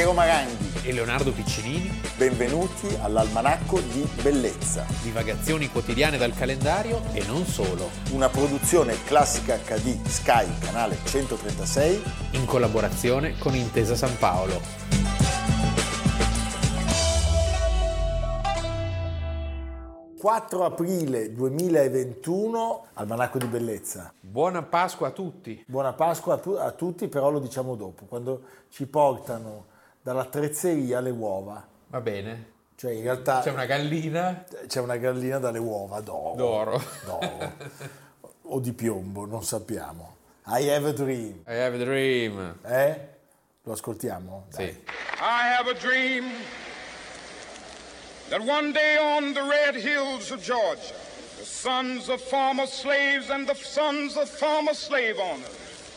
Piero Maranghi e Leonardo Piccinini. Benvenuti all'Almanacco di Bellezza. Divagazioni quotidiane dal calendario e non solo. Una produzione classica HD Sky, canale 136. In collaborazione con Intesa San Paolo. 4 aprile 2021, Almanacco di Bellezza. Buona Pasqua a tutti. Buona Pasqua a, tu- a, tutti, però lo diciamo dopo, quando ci portano dalla trezzeria le uova. Va bene. Cioè in realtà... C'è una gallina? C'è una gallina dalle uova d'oro. D'oro. d'oro. o di piombo, non sappiamo. I have a dream. I have a dream. Eh? Lo ascoltiamo? Sì. Dai. I have a dream. that one day on the red hills of Georgia, the sons of former slaves and the sons of former slave owners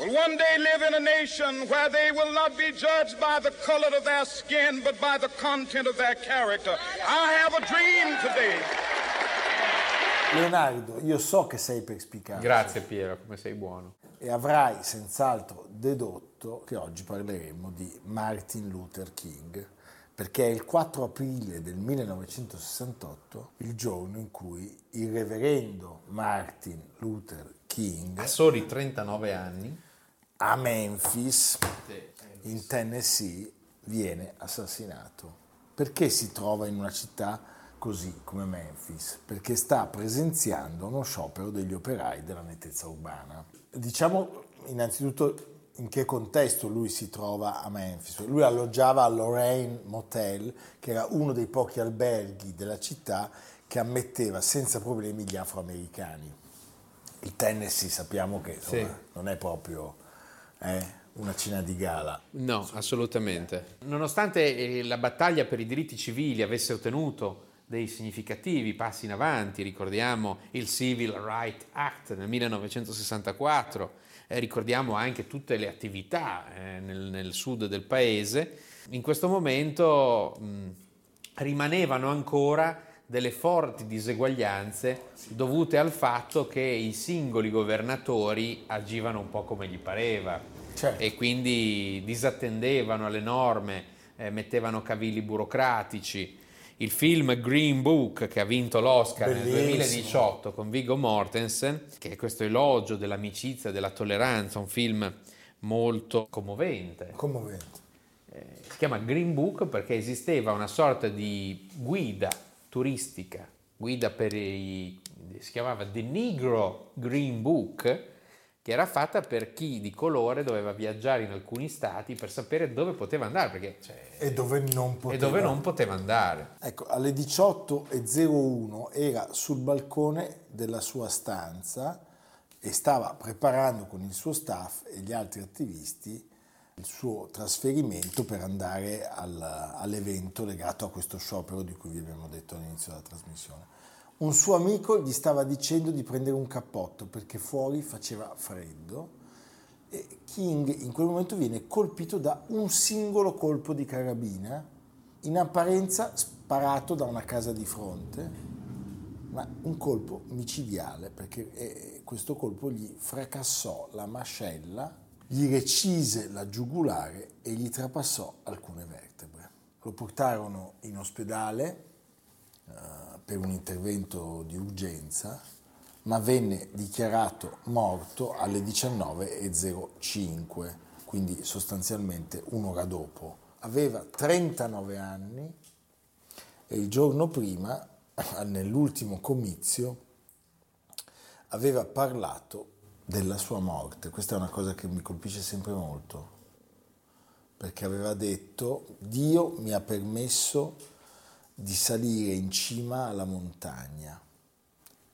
will one day live in a nation where they will not be judged by the color of their skin, but by the content of their character. I have a dream today. Leonardo, io so che sei perspicace. Grazie Piero, come sei buono. E avrai senz'altro dedotto che oggi parleremo di Martin Luther King perché è il 4 aprile del 1968 il giorno in cui il reverendo Martin Luther King, a soli 39 anni, a Memphis, in Tennessee, viene assassinato. Perché si trova in una città così come Memphis? Perché sta presenziando uno sciopero degli operai della nettezza urbana. Diciamo innanzitutto in che contesto lui si trova a Memphis. Lui alloggiava al Lorraine Motel, che era uno dei pochi alberghi della città che ammetteva senza problemi gli afroamericani. Il Tennessee sappiamo che insomma, sì. non è proprio eh, una cena di gala. No, assolutamente. Nonostante la battaglia per i diritti civili avesse ottenuto dei significativi passi in avanti, ricordiamo il Civil Rights Act nel 1964, eh, ricordiamo anche tutte le attività eh, nel, nel, sud del paese, in questo momento mh, rimanevano ancora delle forti diseguaglianze dovute al fatto che i singoli governatori agivano un po' come gli pareva certo. e quindi disattendevano alle norme, eh, mettevano cavilli burocratici il film Green Book che ha vinto l'Oscar Bellissimo. nel 2018 con Viggo Mortensen, che è questo elogio dell'amicizia della tolleranza, un film molto commovente. Commovente. Eh, si chiama Green Book perché esisteva una sorta di guida turistica, guida per i... si chiamava The Negro Green Book, che era fatta per chi di colore doveva viaggiare in alcuni stati per sapere dove poteva andare perché, cioè, e, dove non poteva. e dove non poteva andare. Ecco, alle 18.01 era sul balcone della sua stanza e stava preparando con il suo staff e gli altri attivisti il suo trasferimento per andare al, all'evento legato a questo sciopero di cui vi abbiamo detto all'inizio della trasmissione. Un suo amico gli stava dicendo di prendere un cappotto perché fuori faceva freddo e King in quel momento viene colpito da un singolo colpo di carabina, in apparenza sparato da una casa di fronte, ma un colpo micidiale perché eh, questo colpo gli fracassò la mascella, gli recise la giugulare e gli trapassò alcune vertebre. Lo portarono in ospedale. Uh, per un intervento di urgenza, ma venne dichiarato morto alle 19.05, quindi sostanzialmente un'ora dopo. Aveva 39 anni e il giorno prima, nell'ultimo comizio, aveva parlato della sua morte. Questa è una cosa che mi colpisce sempre molto, perché aveva detto Dio mi ha permesso di salire in cima alla montagna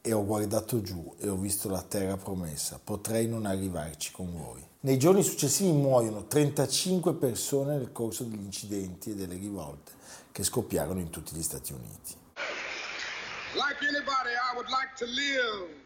e ho guardato giù e ho visto la terra promessa. Potrei non arrivarci con voi. Nei giorni successivi muoiono 35 persone nel corso degli incidenti e delle rivolte che scoppiarono in tutti gli Stati Uniti. Like anybody, I would like to live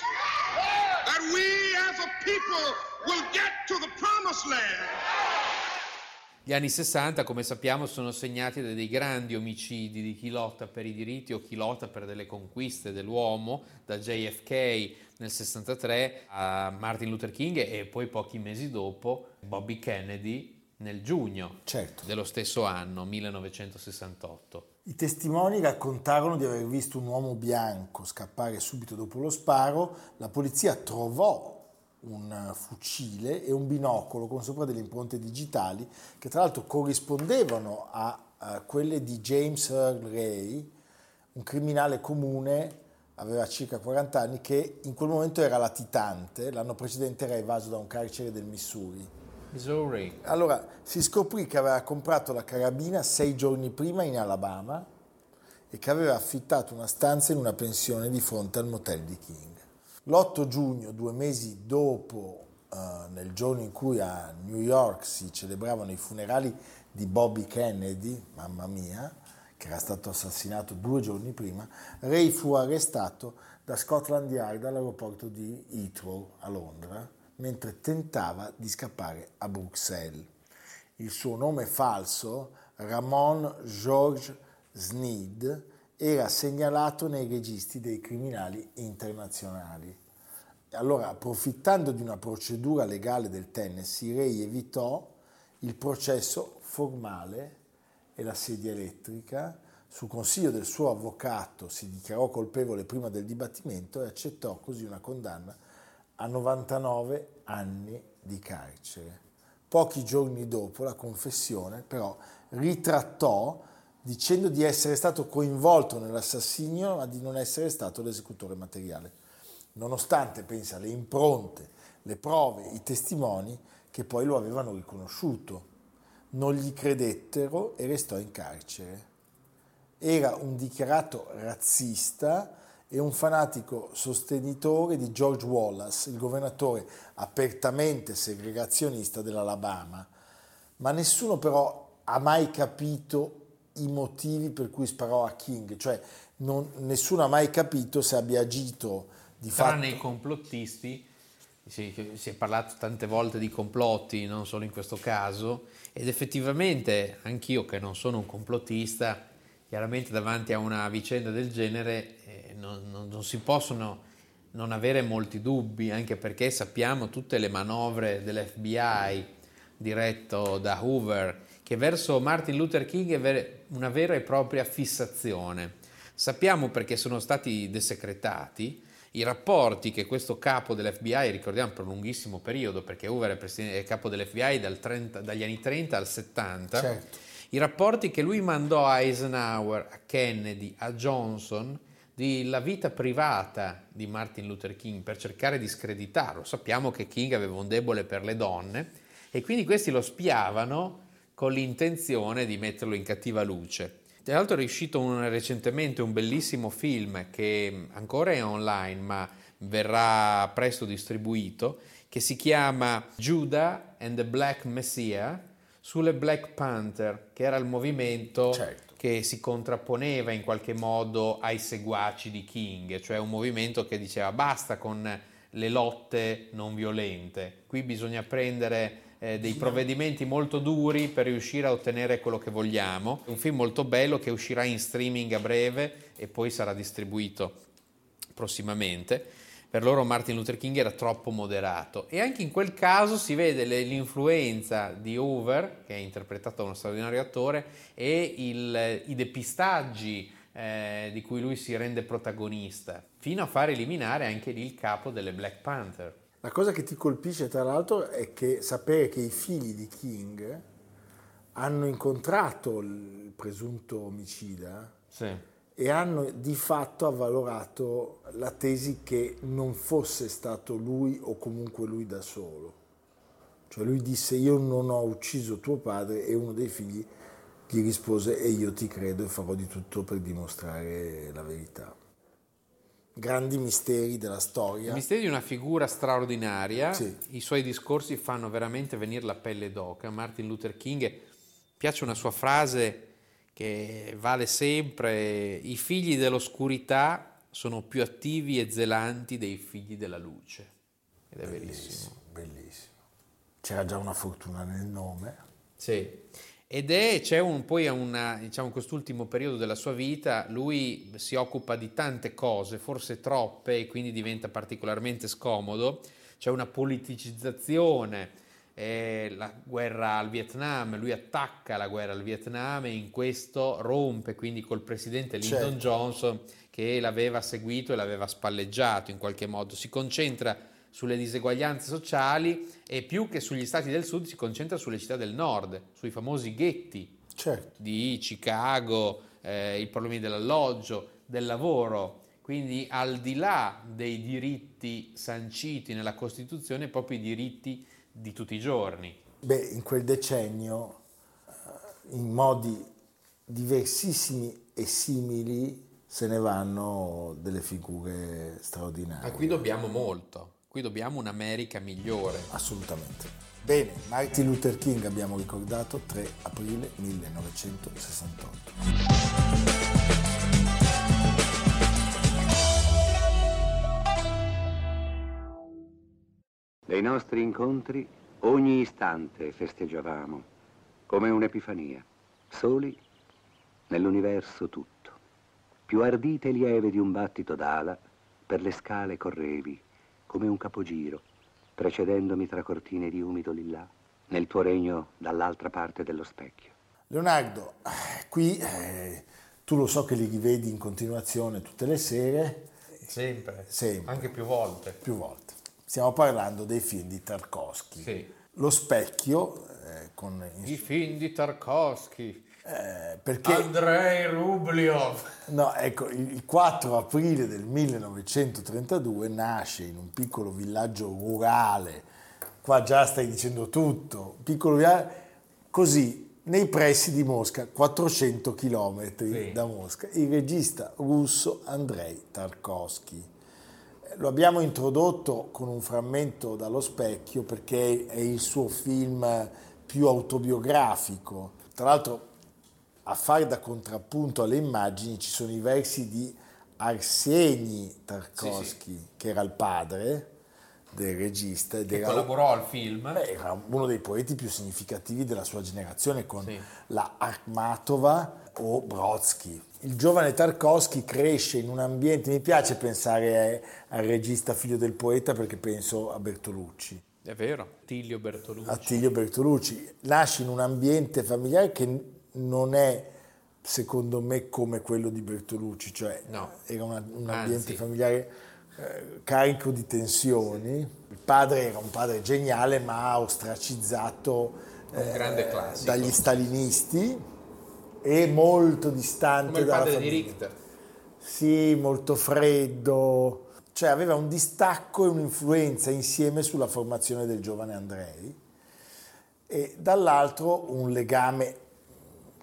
that we as a people will get to the promised land. Gli anni 60, come sappiamo, sono segnati da dei grandi omicidi di chi lotta per i diritti o chi lotta per delle conquiste dell'uomo, da JFK nel 63 a Martin Luther King e poi pochi mesi dopo Bobby Kennedy nel giugno certo. dello stesso anno, 1968. I testimoni raccontarono di aver visto un uomo bianco scappare subito dopo lo sparo, la polizia trovò un fucile e un binocolo con sopra delle impronte digitali che tra l'altro corrispondevano a, a quelle di James Earl Ray, un criminale comune, aveva circa 40 anni, che in quel momento era latitante, l'anno precedente era evaso da un carcere del Missouri. Missouri. Allora si scoprì che aveva comprato la carabina sei giorni prima in Alabama e che aveva affittato una stanza in una pensione di fronte al motel di King. L'8 giugno, due mesi dopo, uh, nel giorno in cui a New York si celebravano i funerali di Bobby Kennedy, mamma mia, che era stato assassinato due giorni prima, Ray fu arrestato da Scotland Yard all'aeroporto di Heathrow a Londra, mentre tentava di scappare a Bruxelles. Il suo nome falso, Ramon George Sneed, era segnalato nei registri dei criminali internazionali. Allora, approfittando di una procedura legale del Tennessee, Ray evitò il processo formale e la sedia elettrica. Su consiglio del suo avvocato si dichiarò colpevole prima del dibattimento e accettò così una condanna a 99 anni di carcere. Pochi giorni dopo la confessione però ritrattò dicendo di essere stato coinvolto nell'assassinio ma di non essere stato l'esecutore materiale, nonostante, pensa, le impronte, le prove, i testimoni che poi lo avevano riconosciuto. Non gli credettero e restò in carcere. Era un dichiarato razzista e un fanatico sostenitore di George Wallace, il governatore apertamente segregazionista dell'Alabama. Ma nessuno però ha mai capito i motivi per cui sparò a King, cioè non, nessuno ha mai capito se abbia agito di Tranne fatto. Tranne i complottisti, si, si, è parlato tante volte di complotti, non solo in questo caso, ed effettivamente anch'io che non sono un complottista, chiaramente davanti a una vicenda del genere eh, non, non, non si possono non avere molti dubbi, anche perché sappiamo tutte le manovre dell'FBI diretto da Hoover che verso Martin Luther King è una vera e propria fissazione. Sappiamo perché sono stati desecretati i rapporti che questo capo dell'FBI, ricordiamo per un lunghissimo periodo, perché Hoover è, è capo dell'FBI dal 30, dagli anni 30 al 70, certo. I rapporti che lui mandò a Eisenhower, a Kennedy, a Johnson, della vita privata di Martin Luther King per cercare di screditarlo. Sappiamo che King aveva un debole per le donne e quindi questi lo spiavano con l'intenzione di metterlo in cattiva luce. Tra l'altro è uscito un, recentemente un bellissimo film che ancora è online ma verrà presto distribuito che si chiama Judah and the Black Messiah sulle Black Panther che era il movimento certo. che si contrapponeva in qualche modo ai seguaci di King, cioè un movimento che diceva basta con le lotte non violente, qui bisogna prendere eh, dei provvedimenti molto duri per riuscire a ottenere quello che vogliamo. Un film molto bello che uscirà in streaming a breve e poi sarà distribuito prossimamente. Per loro Martin Luther King era troppo moderato e anche in quel caso si vede l'influenza di Hoover, che è interpretato da uno straordinario attore, e il, i depistaggi eh, di cui lui si rende protagonista, fino a far eliminare anche lì il capo delle Black Panther. La cosa che ti colpisce tra l'altro è che sapere che i figli di King hanno incontrato il presunto omicida Sì. E hanno di fatto avvalorato la tesi che non fosse stato lui o comunque lui da solo. Cioè lui disse io non ho ucciso tuo padre e uno dei figli gli rispose e io ti credo e farò di tutto per dimostrare la verità. Grandi misteri della storia. mistero di una figura straordinaria, Sì. i suoi discorsi fanno veramente venire la pelle d'oca. Martin Luther King piace una sua frase che vale sempre, i figli dell'oscurità sono più attivi e zelanti dei figli della luce. Ed è verissimo. Bellissimo. C'era già una fortuna nel nome. Sì. Ed è, c'è un, poi una, diciamo, in quest'ultimo periodo della sua vita, lui si occupa di tante cose, forse troppe, e quindi diventa particolarmente scomodo. C'è una politicizzazione, eh, la guerra al Vietnam, lui attacca la guerra al Vietnam e in questo rompe quindi col presidente Lyndon Certo. Johnson che l'aveva seguito e l'aveva spalleggiato in qualche modo. Si concentra sulle diseguaglianze sociali e più che sugli stati del sud si concentra sulle città del nord, sui famosi ghetti Certo. di Chicago, eh, i problemi dell'alloggio, del lavoro. Quindi al di là dei diritti sanciti nella Costituzione, proprio i diritti di tutti i giorni. Beh, in quel decennio, eh, in modi diversissimi e simili, se ne vanno delle figure straordinarie. Ma qui dobbiamo molto, qui dobbiamo un'America migliore. Assolutamente. Bene, Martin Luther King abbiamo ricordato 3 aprile 1968. Nei nostri incontri ogni istante festeggiavamo, come un'epifania, soli nell'universo tutto. Più ardite e lieve di un battito d'ala, per le scale correvi, come un capogiro, precedendomi tra cortine di umido lillà, nel tuo regno dall'altra parte dello specchio. Leonardo, qui eh, tu lo so che li rivedi in continuazione tutte le sere, Sempre, Sempre. anche più volte. più volte. Stiamo parlando dei film di Tarkovsky. Sì. Lo specchio, eh, con, I film di Tarkovsky, eh, perché Andrei Rubliov. No, ecco, il il 4 aprile del 1932 nasce in un piccolo villaggio rurale, qua già stai dicendo tutto, piccolo villaggio, così nei pressi di Mosca, 400 km Sì. da Mosca, il regista russo Andrei Tarkovsky. Lo abbiamo introdotto con un frammento dallo specchio perché è il suo film più autobiografico. Tra l'altro a fare da contrappunto alle immagini ci sono i versi di Arseni Tarkovsky, che era il padre del regista ed Che era, collaborò al film. beh, era uno dei poeti più significativi della sua generazione con Sì. la Akhmatova o Brodsky. Il giovane Tarkovsky cresce in un ambiente, mi piace pensare a- al regista figlio del poeta perché penso a Bertolucci. È vero, Tilio Bertolucci. Attilio Bertolucci nasce in un ambiente familiare che non è secondo me come quello di Bertolucci, cioè No. era una- un Anzi. ambiente familiare eh, carico di tensioni. Il padre era un padre geniale ma ostracizzato eh, dagli stalinisti e molto distante Come dalla padre di famiglia. Richter. Sì, molto freddo, cioè aveva un distacco e un'influenza insieme sulla formazione del giovane Andrei e dall'altro un legame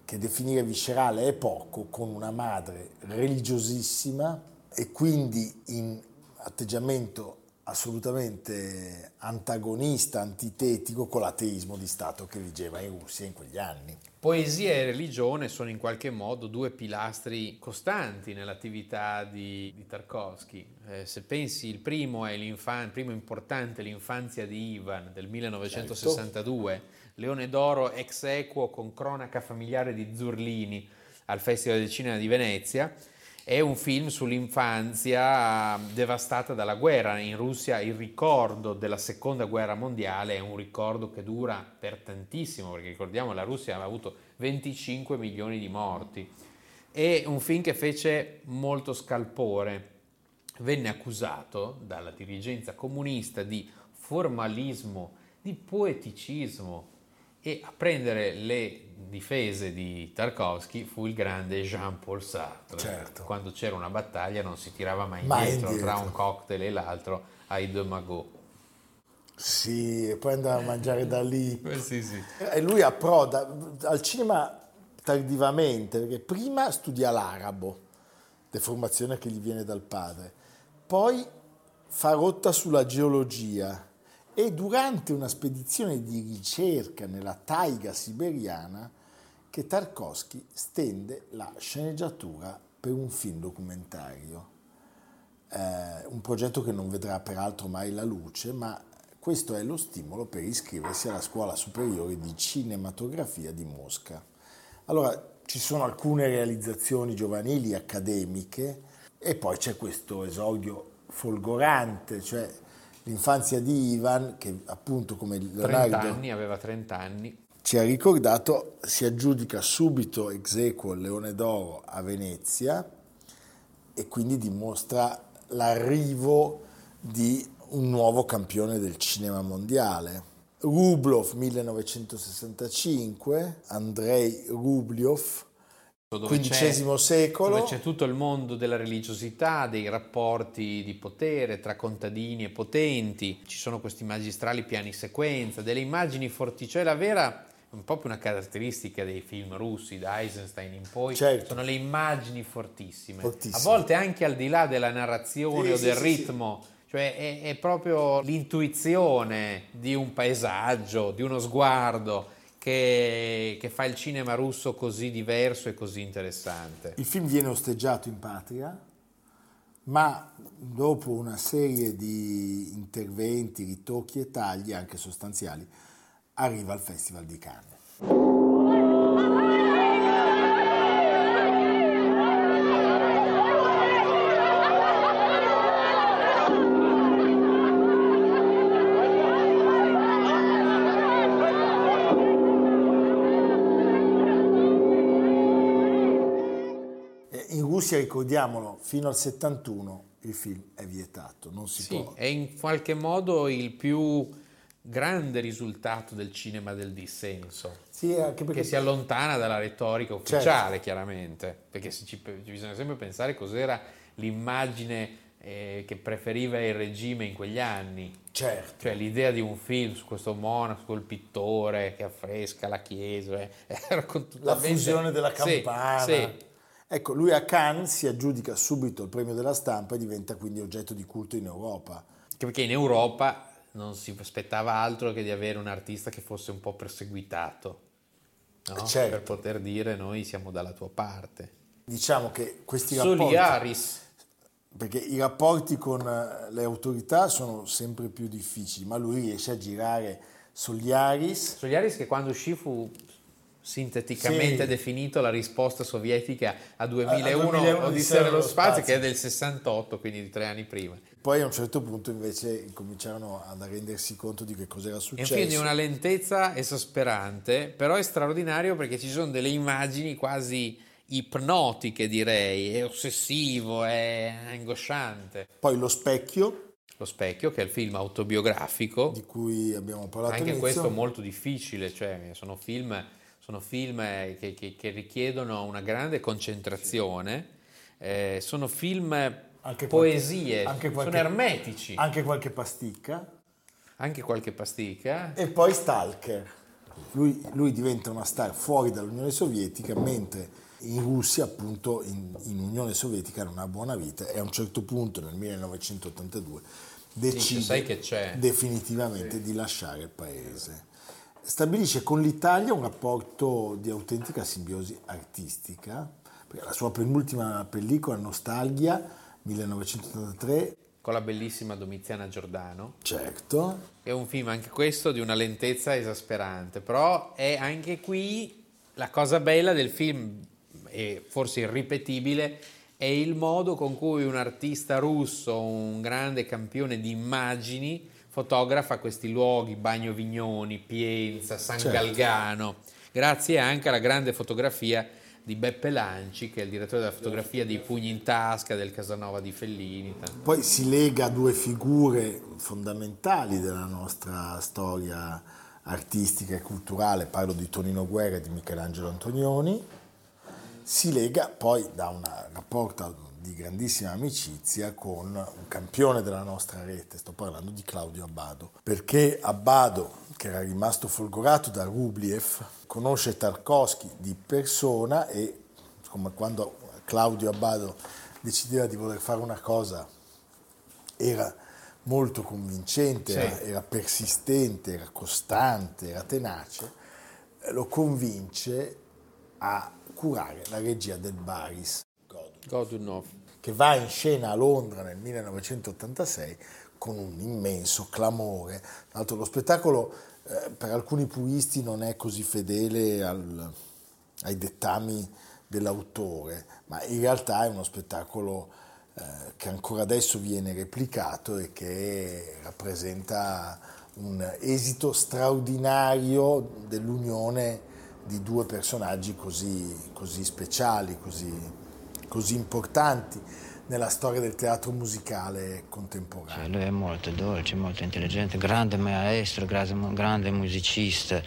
che definire viscerale è poco con una madre religiosissima e quindi in atteggiamento assolutamente antagonista, antitetico con l'ateismo di Stato che vigeva in Russia in quegli anni. Poesia e religione sono in qualche modo due pilastri costanti nell'attività di, di Tarkovsky. Eh, se pensi, il primo è il primo importante, l'infanzia di Ivan del 1962, Leone d'Oro ex equo con cronaca familiare di Zurlini al Festival del Cinema di Venezia. È un film sull'infanzia eh, devastata dalla guerra. In Russia il ricordo della seconda guerra mondiale è un ricordo che dura per tantissimo, perché ricordiamo la Russia aveva avuto 25 milioni di morti. è un film che fece molto scalpore. Venne accusato dalla dirigenza comunista di formalismo, di poeticismo e a prendere le difese di Tarkovsky fu il grande Jean-Paul Sartre. Certo. Quando c'era una battaglia non si tirava mai, Mai indietro, indietro. tra un cocktail e l'altro ai deux magots. Sì, e poi andava a mangiare da lì. Eh, sì, sì. E lui approda al cinema tardivamente, perché prima studia l'arabo, deformazione che gli viene dal padre, poi fa rotta sulla geologia e durante una spedizione di ricerca nella taiga siberiana che Tarkovsky stende la sceneggiatura per un film documentario. Eh, un progetto che non vedrà peraltro mai la luce, ma questo è lo stimolo per iscriversi alla scuola superiore di cinematografia di Mosca. Allora, ci sono alcune realizzazioni giovanili accademiche e poi c'è questo esordio folgorante, cioè l'infanzia di Ivan, che appunto come 30 Leonardo anni, aveva 30 anni. ci ha ricordato, si aggiudica subito ex equo il Leone d'Oro a Venezia e quindi dimostra l'arrivo di un nuovo campione del cinema mondiale. Rublov 1965, Andrei Rubliov, XV secolo. Dove c'è tutto il mondo della religiosità, dei rapporti di potere tra contadini e potenti, ci sono questi magistrali piani sequenza, delle immagini forti, cioè la vera, un po' più una caratteristica dei film russi, da Eisenstein in poi, Certo. sono le immagini fortissime. Fortissime. A volte anche al di là della narrazione Sì, o sì, del sì, ritmo. Cioè è, è proprio l'intuizione di un paesaggio, di uno sguardo che, che fa il cinema russo così diverso e così interessante. Il film viene osteggiato in patria, ma dopo una serie di interventi, ritocchi e tagli, anche sostanziali, arriva al Festival di Cannes. Russia, ricordiamolo, fino al 71 il film è vietato, non si Sì, può. è in qualche modo il più grande risultato del cinema del dissenso, Sì, che si allontana dalla retorica Certo. ufficiale, chiaramente, perché se ci, bisogna sempre pensare cos'era l'immagine eh, che preferiva il regime in quegli anni. certo. Cioè l'idea di un film su questo monaco, quel pittore che affresca la chiesa, eh, era la fusione della Sì, campana. sì. Ecco, lui a Cannes si aggiudica subito il premio della stampa e diventa quindi oggetto di culto in Europa. Perché in Europa non si aspettava altro che di avere un artista che fosse un po' perseguitato, no? Certo. per poter dire noi siamo dalla tua parte. Diciamo che questi rapporti, Soliaris, perché i rapporti con eh, le autorità sono sempre più difficili, ma lui riesce a girare Soliaris, Soliaris che quando uscì fu sinteticamente Sì. definito la risposta sovietica a 2001, 2001 Odissea nello spazio, spazio. che è del 68, quindi di tre anni prima. poi a un certo punto invece incominciarono ad rendersi conto di che cos'era È un successo. film di una lentezza esasperante, però è straordinario perché ci sono delle immagini quasi ipnotiche, direi, è ossessivo, è angosciante. Poi Lo specchio, Lo specchio, che è il film autobiografico, di cui abbiamo parlato anche all'inizio. questo molto difficile, cioè sono film, sono film eh, che, che- che richiedono una grande concentrazione, eh, sono film Anche qualche- poesie, anche qualche- sono ermetici, Anche qualche pasticca. anche qualche pasticca. E poi Stalker. Lui, lui diventa una star fuori dall'Unione Sovietica, mentre in Russia, appunto, in, in Unione Sovietica era una buona vita e a un certo punto, nel 1982, decide sai che c'è. definitivamente di lasciare il paese. Stabilisce con l'Italia un rapporto di autentica simbiosi artistica, perché la sua penultima pellicola, Nostalgia, 1983, con la bellissima Domiziana Giordano. certo, È un film anche questo di una lentezza esasperante, però è anche qui la cosa bella del film, e forse irripetibile, è il modo con cui un artista russo, un grande campione di immagini, fotografa questi luoghi, Bagno Vignoni, Pienza, San Certo. Galgano, grazie anche alla grande fotografia di Beppe Lanci, che è il direttore della fotografia di Pugni in tasca del Casanova di Fellini. Poi si lega a due figure fondamentali della nostra storia artistica e culturale, parlo di Tonino Guerra e di Michelangelo Antonioni, si lega poi da un rapporto di grandissima amicizia con un campione della nostra rete, sto parlando di Claudio Abbado, perché Abbado, che era rimasto folgorato da Rubliev, conosce Tarkovsky di persona e come quando Claudio Abbado decideva di voler fare una cosa era molto convincente, sì. era, era persistente, era costante, era tenace, lo convince a curare la regia del Baris Godunov. Che va in scena a Londra nel 1986 con un immenso clamore. Tra l'altro lo spettacolo eh, per alcuni puristi non è così fedele al, ai dettami dell'autore, ma in realtà è uno spettacolo eh, che ancora adesso viene replicato e che rappresenta un esito straordinario dell'unione di due personaggi così, così speciali, così così importanti nella storia del teatro musicale contemporaneo. Cioè, lui è molto dolce, molto intelligente, grande maestro, grande, musicista.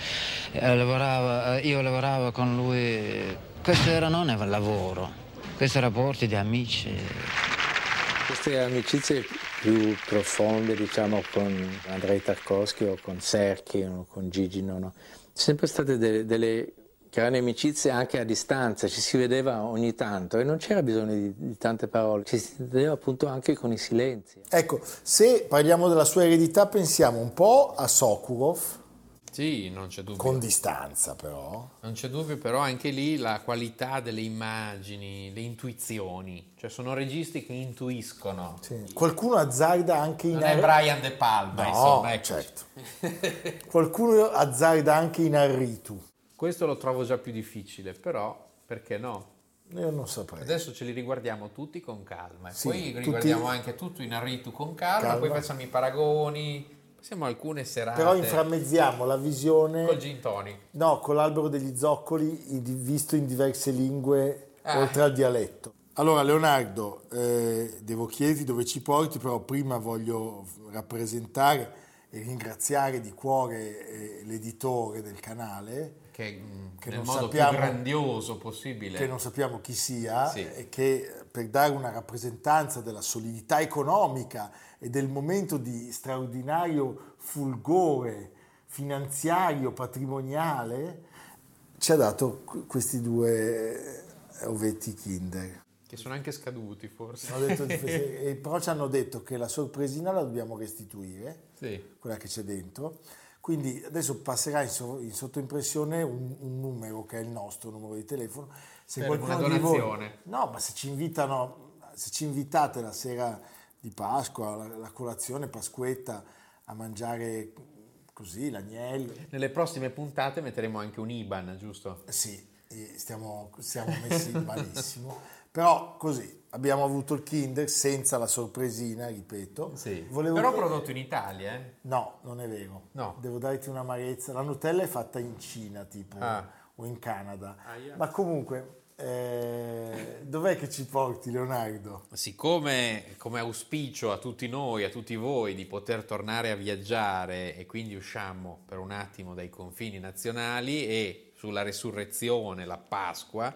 Eh, lavorava, eh, io lavoravo con lui, questo era non era lavoro, questi rapporti di amici. Queste amicizie più profonde, diciamo, con Andrei Tarkovsky o con Serchi o con Gigi Nono, sempre state delle, delle grandi amicizie anche a distanza, ci si vedeva ogni tanto e non c'era bisogno di, di, tante parole, ci si vedeva appunto anche con i silenzi. Ecco, se parliamo della sua eredità pensiamo un po' a Sokurov, sì, non c'è dubbio. Con distanza però. Non c'è dubbio però anche lì la qualità delle immagini, le intuizioni, cioè sono registi che intuiscono. Sì. Qualcuno azzarda anche in... Non è Brian De Palma, no, insomma. Ecco. certo. Qualcuno azzarda anche in Arritu. Questo lo trovo già più difficile, però perché no? Io non saprei. Adesso ce li riguardiamo tutti con calma e sì, poi riguardiamo tutti... anche tutto in Arritu con calma, calma, poi facciamo i paragoni, passiamo alcune serate. Però inframmezziamo la visione... Col gin tonic. No, con l'albero degli zoccoli visto in diverse lingue ah. oltre al dialetto. Allora Leonardo, eh, devo chiederti dove ci porti, però prima voglio rappresentare e ringraziare di cuore eh, l'editore del canale che, mm, che nel modo sappiamo, più grandioso possibile. Che non sappiamo chi sia sì. e che per dare una rappresentanza della solidità economica e del momento di straordinario fulgore finanziario, patrimoniale, ci ha dato questi due ovetti Kinder. Che sono anche scaduti forse. Detto, però ci hanno detto che la sorpresina la dobbiamo restituire, sì. quella che c'è dentro quindi adesso passerà in, so, in sottoimpressione un, un, numero che è il nostro numero di telefono. Se per qualcuno una donazione. Di voi, no, ma se ci invitano, se ci invitate la sera di Pasqua, la, la colazione pasquetta a mangiare così l'agnello. Nelle prossime puntate metteremo anche un IBAN, giusto? Sì, stiamo, stiamo messi malissimo. Però così, abbiamo avuto il Kinder senza la sorpresina, ripeto. Sì. Volevo Però dire... prodotto in Italia, eh? No, non è vero. No. Devo darti un'amarezza. La Nutella è fatta in Cina, tipo, ah. o in Canada. Ah, yeah. Ma comunque, eh, dov'è che ci porti Leonardo? Siccome come auspicio a tutti noi, a tutti voi di poter tornare a viaggiare e quindi usciamo per un attimo dai confini nazionali e sulla resurrezione, la Pasqua,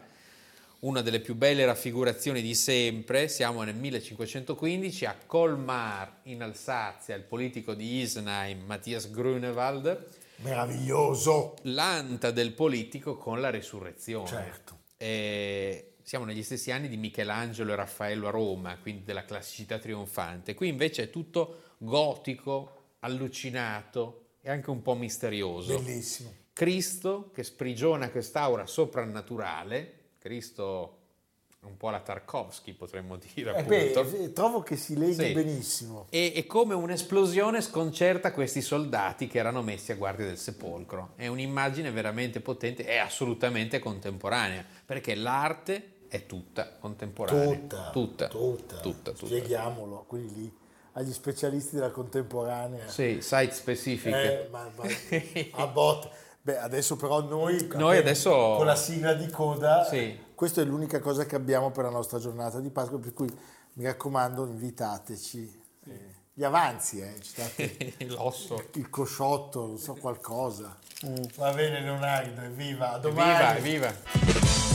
una delle più belle raffigurazioni di sempre, siamo nel 1515 a Colmar in Alsazia, il politico di Isenheim Matthias Grünewald. Meraviglioso! L'anta del politico con la resurrezione. Certo. E siamo negli stessi anni di Michelangelo e Raffaello a Roma, quindi della classicità trionfante. Qui invece è tutto gotico, allucinato e anche un po' misterioso. Bellissimo. Cristo che sprigiona quest'aura soprannaturale Cristo un po' alla Tarkovsky potremmo dire. Eh beh, trovo che si legga sì. benissimo. E, e, come un'esplosione sconcerta questi soldati che erano messi a guardia del sepolcro. È un'immagine veramente potente e assolutamente contemporanea, perché l'arte è tutta contemporanea. Tutta, tutta, tutta. tutta, tutta. Spieghiamolo, quelli lì agli specialisti della contemporanea. Sì, site specifiche. Eh, ma, ma, a bot. Beh, adesso però noi, Noi adesso- con la sigla di coda, Sì. questa è l'unica cosa che abbiamo per la nostra giornata di Pasqua, per cui mi raccomando invitateci. Eh, Gli avanzi, eh, ci date L'osso. il cosciotto, non so, qualcosa. Va bene Leonardo, evviva, a Viva, domani. viva.